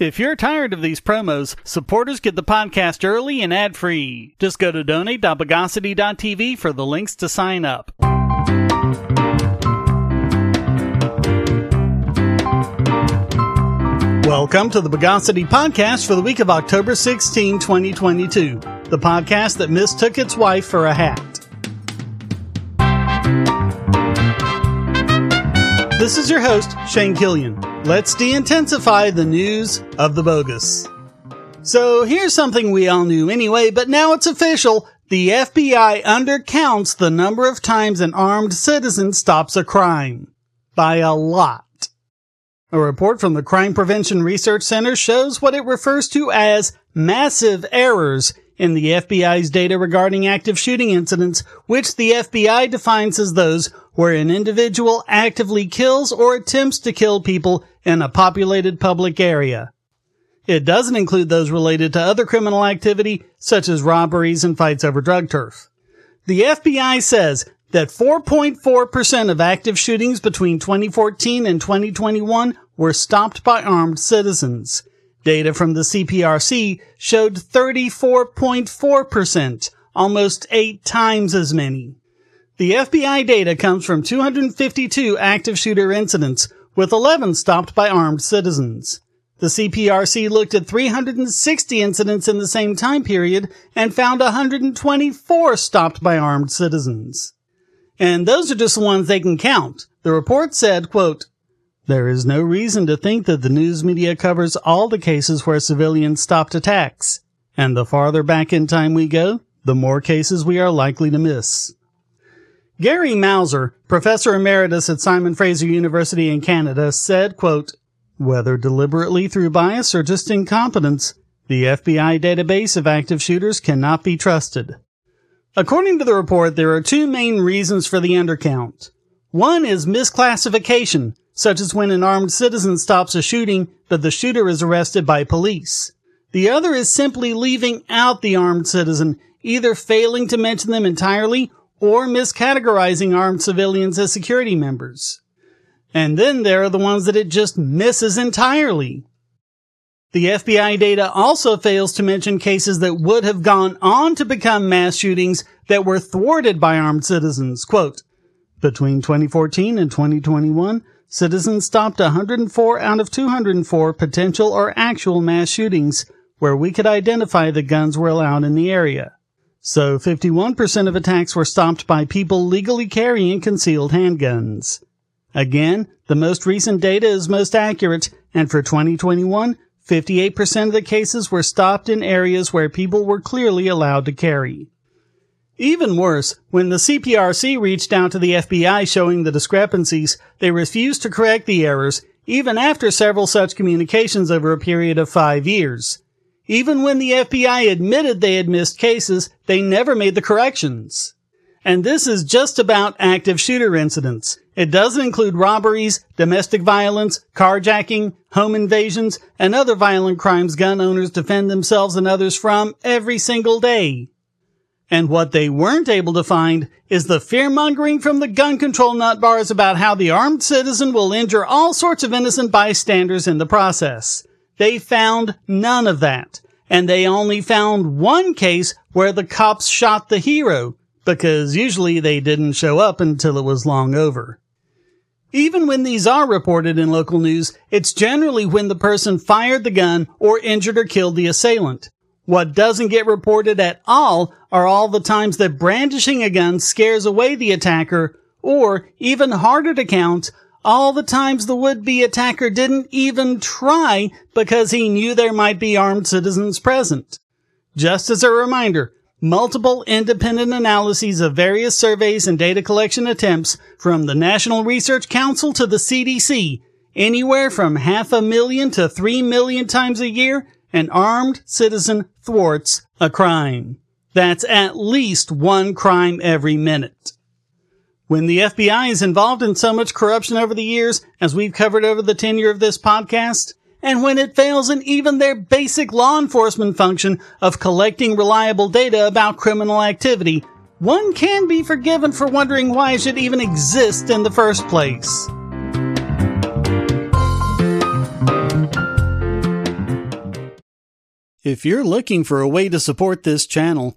If you're tired of these promos, supporters get the podcast early and ad free. Just go to donate.bogosity.tv for the links to sign up. Welcome to the Bogosity Podcast for the week of October 16, 2022. The podcast that mistook its wife for a hat. This is your host, Shane Killian. Let's de-intensify the news of the bogus. So here's something we all knew anyway, but now it's official. The FBI undercounts the number of times an armed citizen stops a crime. By a lot. A report from the Crime Prevention Research Center shows what it refers to as massive errors in the FBI's data regarding active shooting incidents, which the FBI defines as those where an individual actively kills or attempts to kill people in a populated public area. It doesn't include those related to other criminal activity, such as robberies and fights over drug turf. The FBI says that 4.4% of active shootings between 2014 and 2021 were stopped by armed citizens. Data from the CPRC showed 34.4%, almost eight times as many. The FBI data comes from 252 active shooter incidents, with 11 stopped by armed citizens. The CPRC looked at 360 incidents in the same time period and found 124 stopped by armed citizens. And those are just the ones they can count. The report said, quote, there is no reason to think that the news media covers all the cases where civilians stopped attacks. And the farther back in time we go, the more cases we are likely to miss. Gary Mauser, professor emeritus at Simon Fraser University in Canada, said, quote, whether deliberately through bias or just incompetence, the FBI database of active shooters cannot be trusted. According to the report, there are two main reasons for the undercount. One is misclassification, such as when an armed citizen stops a shooting, but the shooter is arrested by police. The other is simply leaving out the armed citizen, either failing to mention them entirely or miscategorizing armed civilians as security members. And then there are the ones that it just misses entirely. The FBI data also fails to mention cases that would have gone on to become mass shootings that were thwarted by armed citizens. Quote, between 2014 and 2021, citizens stopped 104 out of 204 potential or actual mass shootings where we could identify the guns were allowed in the area. So 51% of attacks were stopped by people legally carrying concealed handguns. Again, the most recent data is most accurate, and for 2021, 58% of the cases were stopped in areas where people were clearly allowed to carry. Even worse, when the CPRC reached out to the FBI showing the discrepancies, they refused to correct the errors, even after several such communications over a period of five years. Even when the FBI admitted they had missed cases, they never made the corrections. And this is just about active shooter incidents. It doesn't include robberies, domestic violence, carjacking, home invasions, and other violent crimes gun owners defend themselves and others from every single day. And what they weren't able to find is the fear mongering from the gun control nut bars about how the armed citizen will injure all sorts of innocent bystanders in the process. They found none of that. And they only found one case where the cops shot the hero, because usually they didn't show up until it was long over. Even when these are reported in local news, it's generally when the person fired the gun or injured or killed the assailant. What doesn't get reported at all are all the times that brandishing a gun scares away the attacker, or, even harder to count, all the times the would-be attacker didn't even try because he knew there might be armed citizens present. Just as a reminder, multiple independent analyses of various surveys and data collection attempts from the National Research Council to the CDC, anywhere from half a million to three million times a year, an armed citizen thwarts a crime. That's at least one crime every minute. When the FBI is involved in so much corruption over the years, as we've covered over the tenure of this podcast, and when it fails in even their basic law enforcement function of collecting reliable data about criminal activity, one can be forgiven for wondering why it should even exist in the first place. If you're looking for a way to support this channel,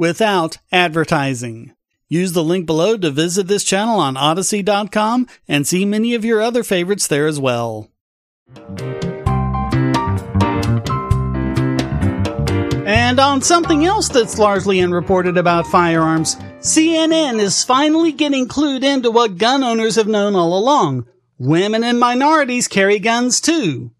without advertising. Use the link below to visit this channel on Odysee.com and see many of your other favorites there as well. And on something else that's largely unreported about firearms, CNN is finally getting clued into what gun owners have known all along. Women and minorities carry guns too.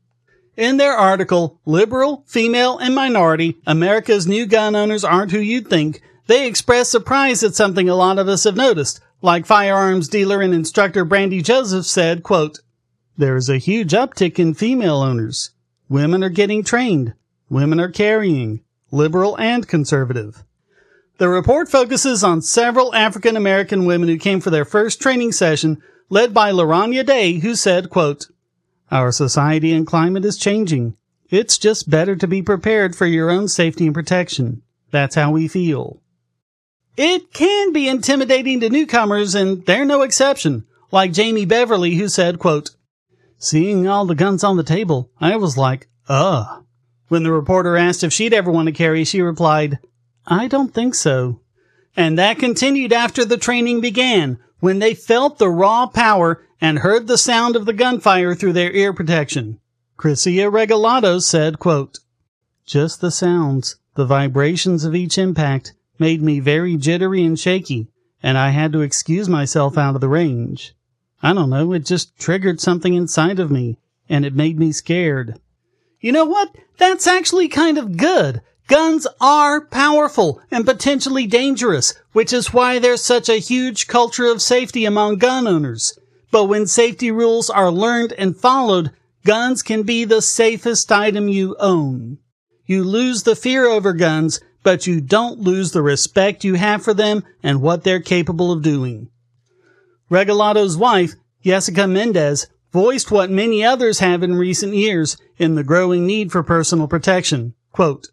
In their article, Liberal, Female, and Minority, America's New Gun Owners Aren't Who You'd Think, they express surprise at something a lot of us have noticed. Like firearms dealer and instructor Brandy Joseph said, quote, There is a huge uptick in female owners. Women are getting trained. Women are carrying. Liberal and conservative. The report focuses on several African American women who came for their first training session, led by Laranya Day, who said, quote, our society and climate is changing. It's just better to be prepared for your own safety and protection. That's how we feel. It can be intimidating to newcomers, and they're no exception. Like Jamie Beverly, who said, quote, Seeing all the guns on the table, I was like, ugh. When the reporter asked if she'd ever want to carry, she replied, I don't think so. And that continued after the training began, when they felt the raw power and heard the sound of the gunfire through their ear protection. Crisia Regalado said, quote, Just the sounds, the vibrations of each impact made me very jittery and shaky, and I had to excuse myself out of the range. I don't know, it just triggered something inside of me, and it made me scared. You know what? That's actually kind of good. Guns are powerful and potentially dangerous, which is why there's such a huge culture of safety among gun owners. But when safety rules are learned and followed, guns can be the safest item you own. You lose the fear over guns, but you don't lose the respect you have for them and what they're capable of doing. Regalado's wife, Jessica Mendez, voiced what many others have in recent years in the growing need for personal protection. Quote,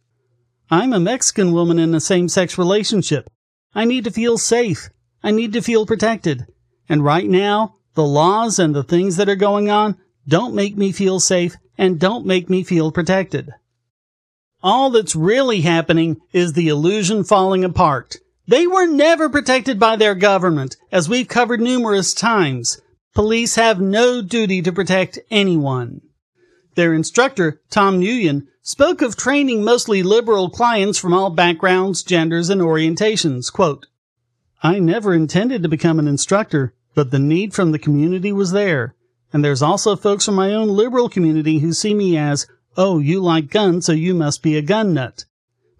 I'm a Mexican woman in a same-sex relationship. I need to feel safe. I need to feel protected. And right now, the laws and the things that are going on don't make me feel safe and don't make me feel protected. All that's really happening is the illusion falling apart. They were never protected by their government, as we've covered numerous times. Police have no duty to protect anyone. Their instructor, Tom Nguyen, spoke of training mostly liberal clients from all backgrounds, genders, and orientations. Quote, I never intended to become an instructor, but the need from the community was there. And there's also folks from my own liberal community who see me as, oh, you like guns, so you must be a gun nut.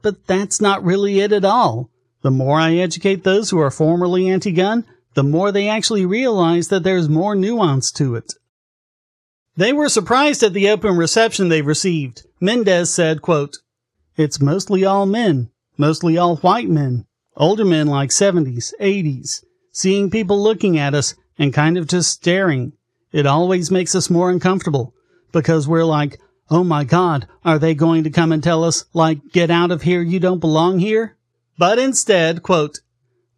But that's not really it at all. The more I educate those who are formerly anti-gun, the more they actually realize that there's more nuance to it. They were surprised at the open reception they received. Mendez said, quote, It's mostly all men, mostly all white men, older men like 70s, 80s seeing people looking at us and kind of just staring. It always makes us more uncomfortable because we're like, oh my God, are they going to come and tell us, like, get out of here, you don't belong here? But instead, quote,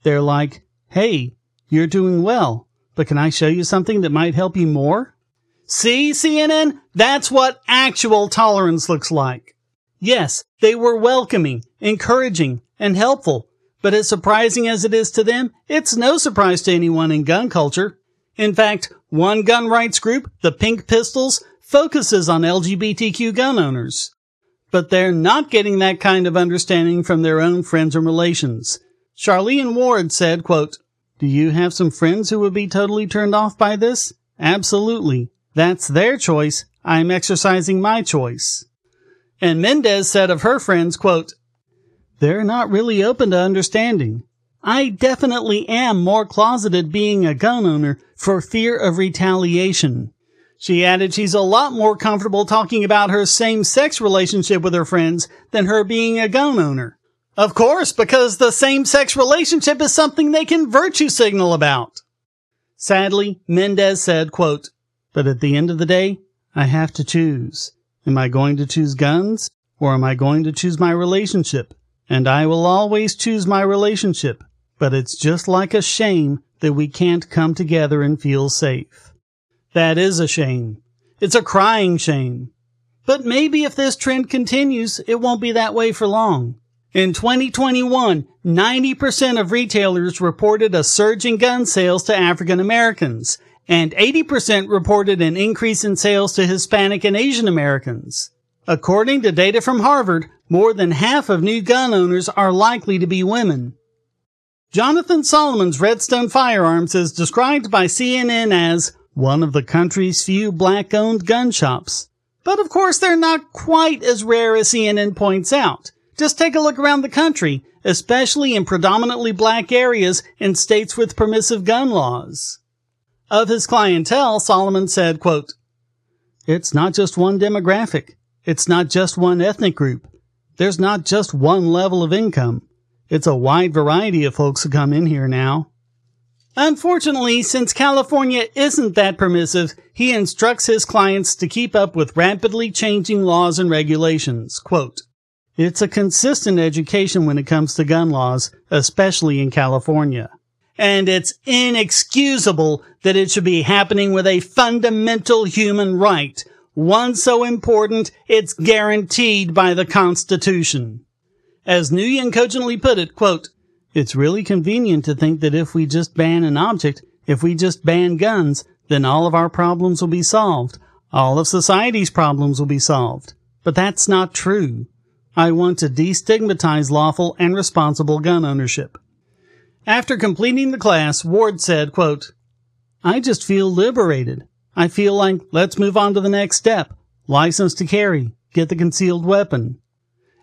they're like, hey, you're doing well, but can I show you something that might help you more? See, CNN? That's what actual tolerance looks like. Yes, they were welcoming, encouraging, and helpful, but as surprising as it is to them, it's no surprise to anyone in gun culture. In fact, one gun rights group, the Pink Pistols, focuses on LGBTQ gun owners. But they're not getting that kind of understanding from their own friends and relations. Charlene Ward said, quote, Do you have some friends who would be totally turned off by this? Absolutely. That's their choice. I'm exercising my choice. And Mendez said of her friends, quote, They're not really open to understanding. I definitely am more closeted being a gun owner for fear of retaliation. She added she's a lot more comfortable talking about her same sex relationship with her friends than her being a gun owner. Of course, because the same sex relationship is something they can virtue signal about. Sadly, Mendez said, quote, but at the end of the day, I have to choose. Am I going to choose guns or am I going to choose my relationship? And I will always choose my relationship, but it's just like a shame that we can't come together and feel safe. That is a shame. It's a crying shame. But maybe if this trend continues, it won't be that way for long. In 2021, 90% of retailers reported a surge in gun sales to African Americans, and 80% reported an increase in sales to Hispanic and Asian Americans. According to data from Harvard, more than half of new gun owners are likely to be women. Jonathan Solomon's Redstone Firearms is described by CNN as one of the country's few black owned gun shops. But of course, they're not quite as rare as CNN points out. Just take a look around the country, especially in predominantly black areas in states with permissive gun laws. Of his clientele, Solomon said, quote, It's not just one demographic. It's not just one ethnic group. There's not just one level of income. It's a wide variety of folks who come in here now. Unfortunately, since California isn't that permissive, he instructs his clients to keep up with rapidly changing laws and regulations. Quote, it's a consistent education when it comes to gun laws, especially in California. And it's inexcusable that it should be happening with a fundamental human right, one so important it's guaranteed by the Constitution. As Nguyen cogently put it, quote, it's really convenient to think that if we just ban an object, if we just ban guns, then all of our problems will be solved. All of society's problems will be solved. But that's not true. I want to destigmatize lawful and responsible gun ownership. After completing the class, Ward said, quote, I just feel liberated. I feel like let's move on to the next step. License to carry. Get the concealed weapon.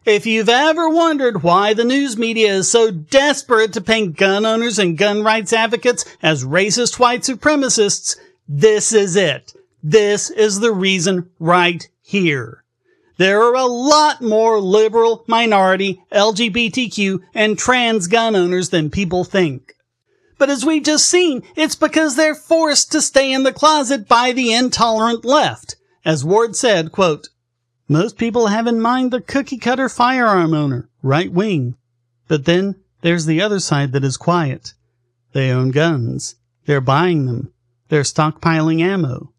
If you've ever wondered why the news media is so desperate to paint gun owners and gun rights advocates as racist white supremacists, this is it. This is the reason right here. There are a lot more liberal, minority, LGBTQ, and trans gun owners than people think. But as we've just seen, it's because they're forced to stay in the closet by the intolerant left. As Ward said, quote, most people have in mind the cookie cutter firearm owner, right wing. But then there's the other side that is quiet. They own guns. They're buying them. They're stockpiling ammo.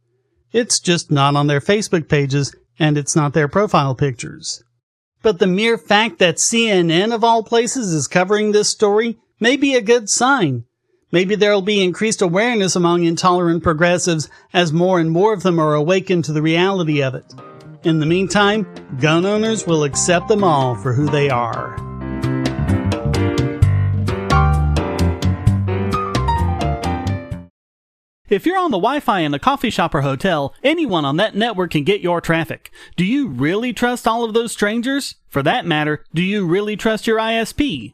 It's just not on their Facebook pages and it's not their profile pictures. But the mere fact that CNN of all places is covering this story may be a good sign. Maybe there'll be increased awareness among intolerant progressives as more and more of them are awakened to the reality of it. In the meantime, gun owners will accept them all for who they are. If you're on the Wi-Fi in a coffee shop or hotel, anyone on that network can get your traffic. Do you really trust all of those strangers? For that matter, do you really trust your ISP?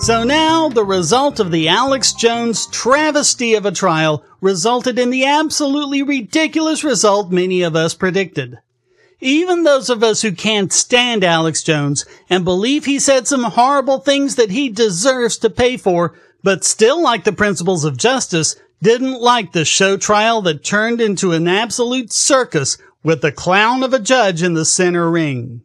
So now, the result of the Alex Jones travesty of a trial resulted in the absolutely ridiculous result many of us predicted. Even those of us who can't stand Alex Jones and believe he said some horrible things that he deserves to pay for, but still like the principles of justice, didn't like the show trial that turned into an absolute circus with the clown of a judge in the center ring.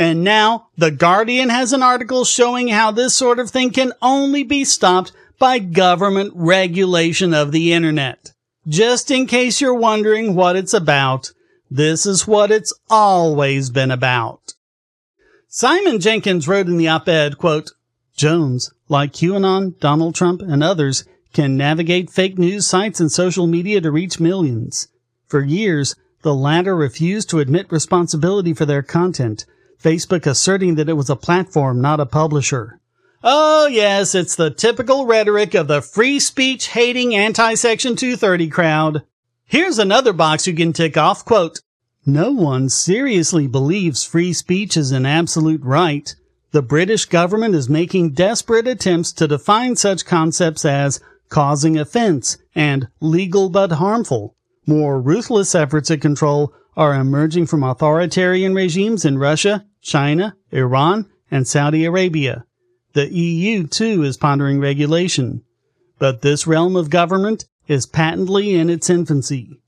And now, The Guardian has an article showing how this sort of thing can only be stopped by government regulation of the internet. Just in case you're wondering what it's about, this is what it's always been about. Simon Jenkins wrote in the op-ed, quote, Jones, like QAnon, Donald Trump, and others, can navigate fake news sites and social media to reach millions. For years, the latter refused to admit responsibility for their content, Facebook asserting that it was a platform, not a publisher. Oh yes, it's the typical rhetoric of the free speech hating anti-section 230 crowd. Here's another box you can tick off, quote, No one seriously believes free speech is an absolute right. The British government is making desperate attempts to define such concepts as causing offense and legal but harmful. More ruthless efforts at control are emerging from authoritarian regimes in Russia, China, Iran, and Saudi Arabia. The EU too is pondering regulation. But this realm of government is patently in its infancy.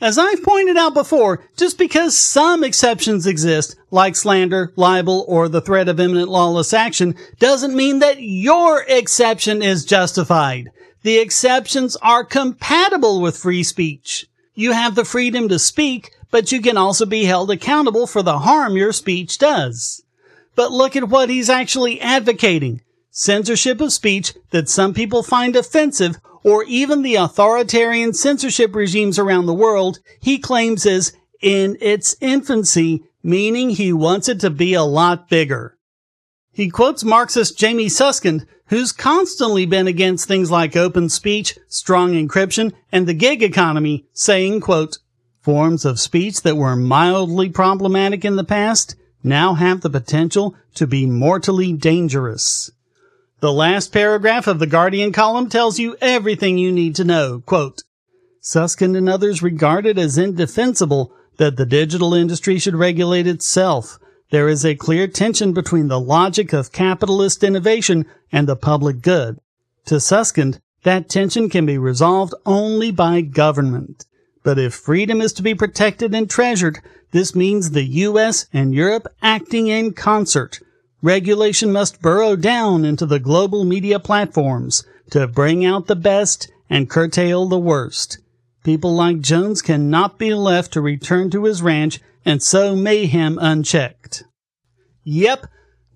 As I've pointed out before, just because some exceptions exist, like slander, libel, or the threat of imminent lawless action, doesn't mean that your exception is justified. The exceptions are compatible with free speech. You have the freedom to speak, but you can also be held accountable for the harm your speech does. But look at what he's actually advocating. Censorship of speech that some people find offensive or even the authoritarian censorship regimes around the world he claims is in its infancy, meaning he wants it to be a lot bigger. He quotes Marxist Jamie Susskind, who's constantly been against things like open speech, strong encryption, and the gig economy, saying, quote, forms of speech that were mildly problematic in the past now have the potential to be mortally dangerous. The last paragraph of the Guardian column tells you everything you need to know. Quote, Susskind and others regard it as indefensible that the digital industry should regulate itself. There is a clear tension between the logic of capitalist innovation and the public good. To Susskind, that tension can be resolved only by government. But if freedom is to be protected and treasured, this means the US and Europe acting in concert. Regulation must burrow down into the global media platforms to bring out the best and curtail the worst. People like Jones cannot be left to return to his ranch and sow mayhem unchecked. Yep,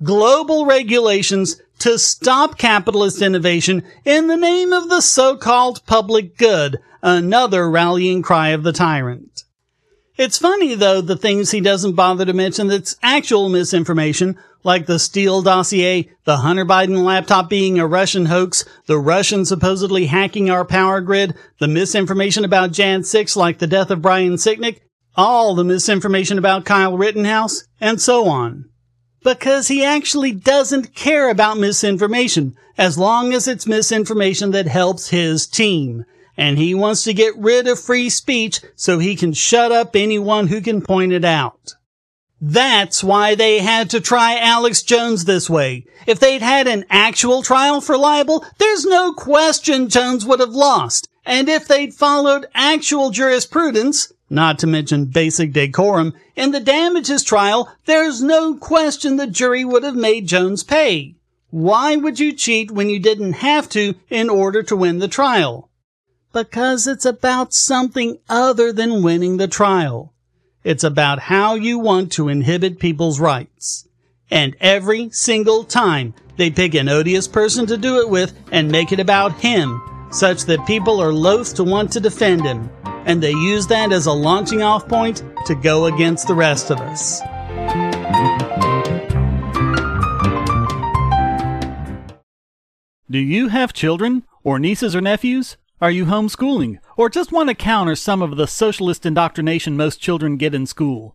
global regulations to stop capitalist innovation in the name of the so-called public good, another rallying cry of the tyrant. It's funny though, the things he doesn't bother to mention that's actual misinformation, like the Steele dossier, the Hunter Biden laptop being a Russian hoax, the Russians supposedly hacking our power grid, the misinformation about Jan 6 like the death of Brian Sicknick, all the misinformation about Kyle Rittenhouse, and so on. Because he actually doesn't care about misinformation, as long as it's misinformation that helps his team and he wants to get rid of free speech so he can shut up anyone who can point it out. That's why they had to try Alex Jones this way. If they'd had an actual trial for libel, there's no question Jones would have lost. And if they'd followed actual jurisprudence, not to mention basic decorum, in the damages trial, there's no question the jury would have made Jones pay. Why would you cheat when you didn't have to in order to win the trial? Because it's about something other than winning the trial. It's about how you want to inhibit people's rights. And every single time they pick an odious person to do it with and make it about him, such that people are loath to want to defend him. And they use that as a launching off point to go against the rest of us. Do you have children, or nieces or nephews? Are you homeschooling, or just want to counter some of the socialist indoctrination most children get in school?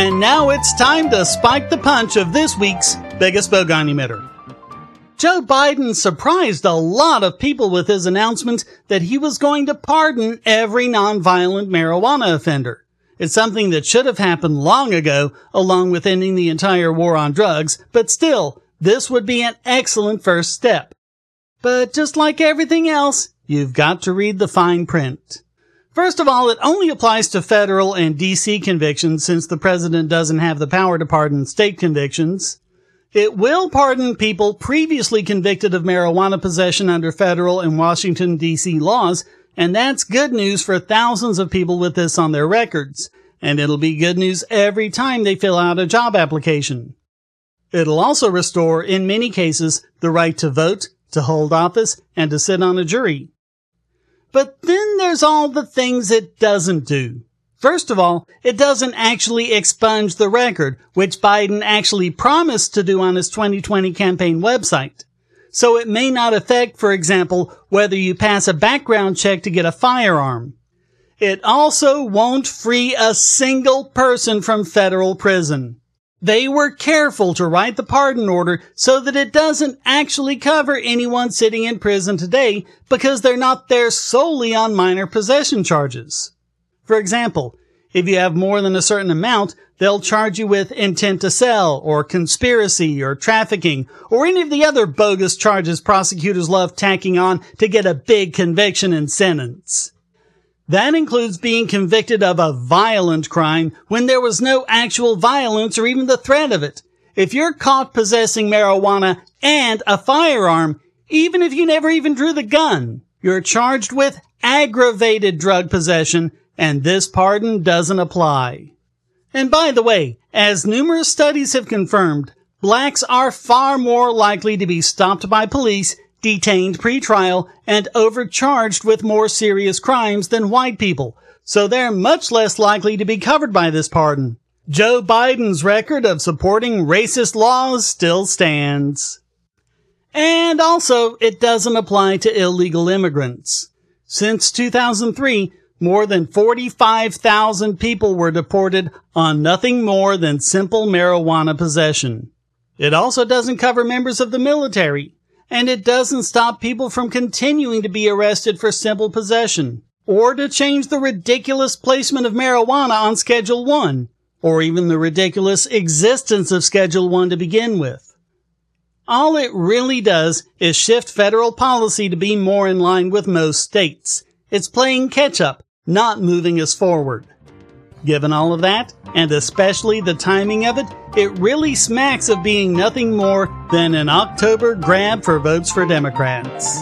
And now it's time to spike the punch of this week's biggest bogon emitter. Joe Biden surprised a lot of people with his announcement that he was going to pardon every nonviolent marijuana offender. It's something that should have happened long ago, along with ending the entire war on drugs, but still, this would be an excellent first step. But just like everything else, you've got to read the fine print. First of all, it only applies to federal and DC convictions since the president doesn't have the power to pardon state convictions. It will pardon people previously convicted of marijuana possession under federal and Washington DC laws, and that's good news for thousands of people with this on their records. And it'll be good news every time they fill out a job application. It'll also restore, in many cases, the right to vote, to hold office, and to sit on a jury. But then there's all the things it doesn't do. First of all, it doesn't actually expunge the record, which Biden actually promised to do on his 2020 campaign website. So it may not affect, for example, whether you pass a background check to get a firearm. It also won't free a single person from federal prison. They were careful to write the pardon order so that it doesn't actually cover anyone sitting in prison today because they're not there solely on minor possession charges. For example, if you have more than a certain amount, they'll charge you with intent to sell or conspiracy or trafficking or any of the other bogus charges prosecutors love tacking on to get a big conviction and sentence. That includes being convicted of a violent crime when there was no actual violence or even the threat of it. If you're caught possessing marijuana and a firearm, even if you never even drew the gun, you're charged with aggravated drug possession and this pardon doesn't apply. And by the way, as numerous studies have confirmed, blacks are far more likely to be stopped by police detained pretrial, and overcharged with more serious crimes than white people, so they're much less likely to be covered by this pardon. Joe Biden's record of supporting racist laws still stands. And also, it doesn't apply to illegal immigrants. Since 2003, more than 45,000 people were deported on nothing more than simple marijuana possession. It also doesn't cover members of the military, and it doesn't stop people from continuing to be arrested for simple possession, or to change the ridiculous placement of marijuana on Schedule 1, or even the ridiculous existence of Schedule 1 to begin with. All it really does is shift federal policy to be more in line with most states. It's playing catch up, not moving us forward. Given all of that, and especially the timing of it, it really smacks of being nothing more than an October grab for votes for Democrats.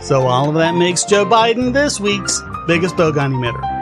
So all of that makes Joe Biden this week's biggest bogon emitter.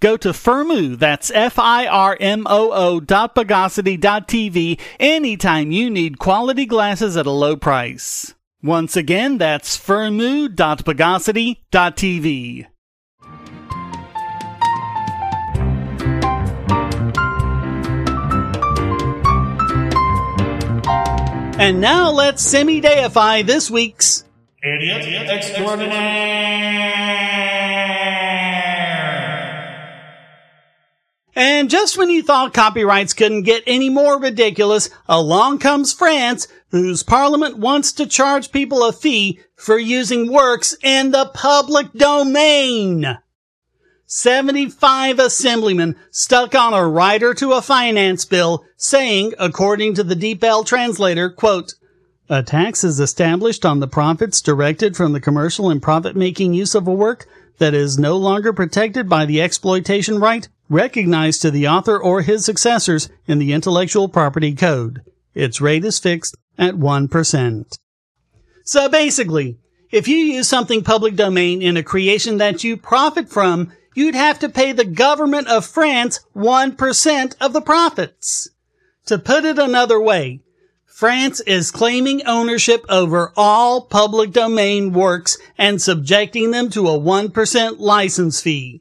Go to Firmoo, that's F-I-R-M-O-O dot Bogosity dot TV anytime you need quality glasses at a low price. Once again, that's Firmoo dot Bogosity dot TV. And now let's semi-deify this week's Idiot extraordinaire. And just when you thought copyrights couldn't get any more ridiculous, along comes France, whose parliament wants to charge people a fee for using works in the public domain. 75 assemblymen stuck on a rider to a finance bill saying, according to the DeepL translator, quote, a tax is established on the profits directed from the commercial and profit-making use of a work that is no longer protected by the exploitation right recognized to the author or his successors in the intellectual property code. Its rate is fixed at 1%. So basically, if you use something public domain in a creation that you profit from, you'd have to pay the government of France 1% of the profits. To put it another way, France is claiming ownership over all public domain works and subjecting them to a 1% license fee.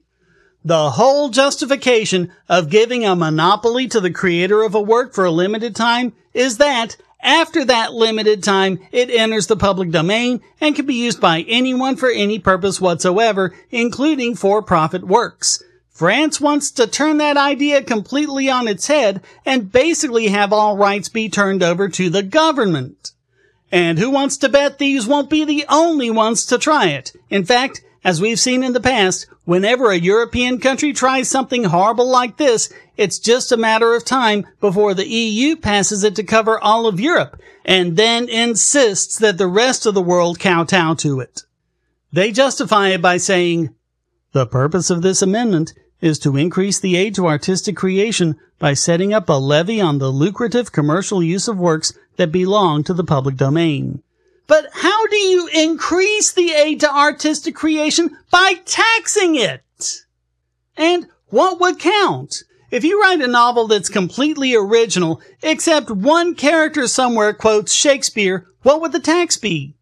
The whole justification of giving a monopoly to the creator of a work for a limited time is that after that limited time, it enters the public domain and can be used by anyone for any purpose whatsoever, including for-profit works. France wants to turn that idea completely on its head and basically have all rights be turned over to the government. And who wants to bet these won't be the only ones to try it? In fact, as we've seen in the past, whenever a European country tries something horrible like this, it's just a matter of time before the EU passes it to cover all of Europe and then insists that the rest of the world kowtow to it. They justify it by saying, the purpose of this amendment is to increase the aid to artistic creation by setting up a levy on the lucrative commercial use of works that belong to the public domain. But how do you increase the aid to artistic creation by taxing it? And what would count? If you write a novel that's completely original, except one character somewhere quotes Shakespeare, what would the tax be?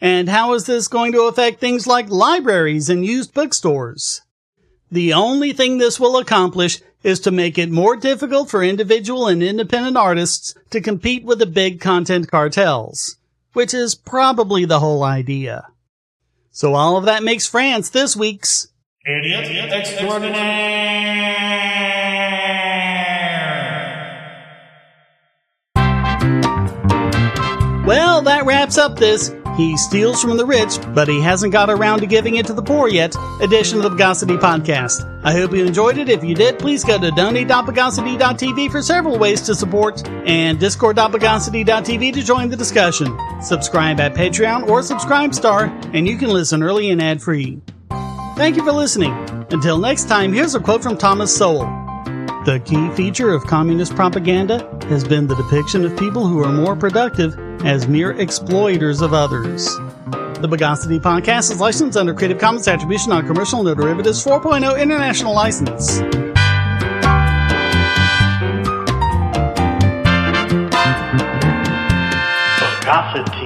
And how is this going to affect things like libraries and used bookstores? The only thing this will accomplish is to make it more difficult for individual and independent artists to compete with the big content cartels, which is probably the whole idea. So all of that makes France this week's Idiot extraordinaire. Well, that wraps up this He Steals from the Rich, but he hasn't got around to giving it to the poor yet edition of the Bogosity Podcast. I hope you enjoyed it. If you did, please go to donate.bogosity.tv for several ways to support and discord.bogosity.tv to join the discussion. Subscribe at Patreon or Subscribestar, and you can listen early and ad free. Thank you for listening. Until next time, here's a quote from Thomas Sowell. The key feature of communist propaganda has been the depiction of people who are more productive as mere exploiters of others. The Bogosity Podcast is licensed under Creative Commons Attribution on Commercial No Derivatives 4.0 International License. Bogosity.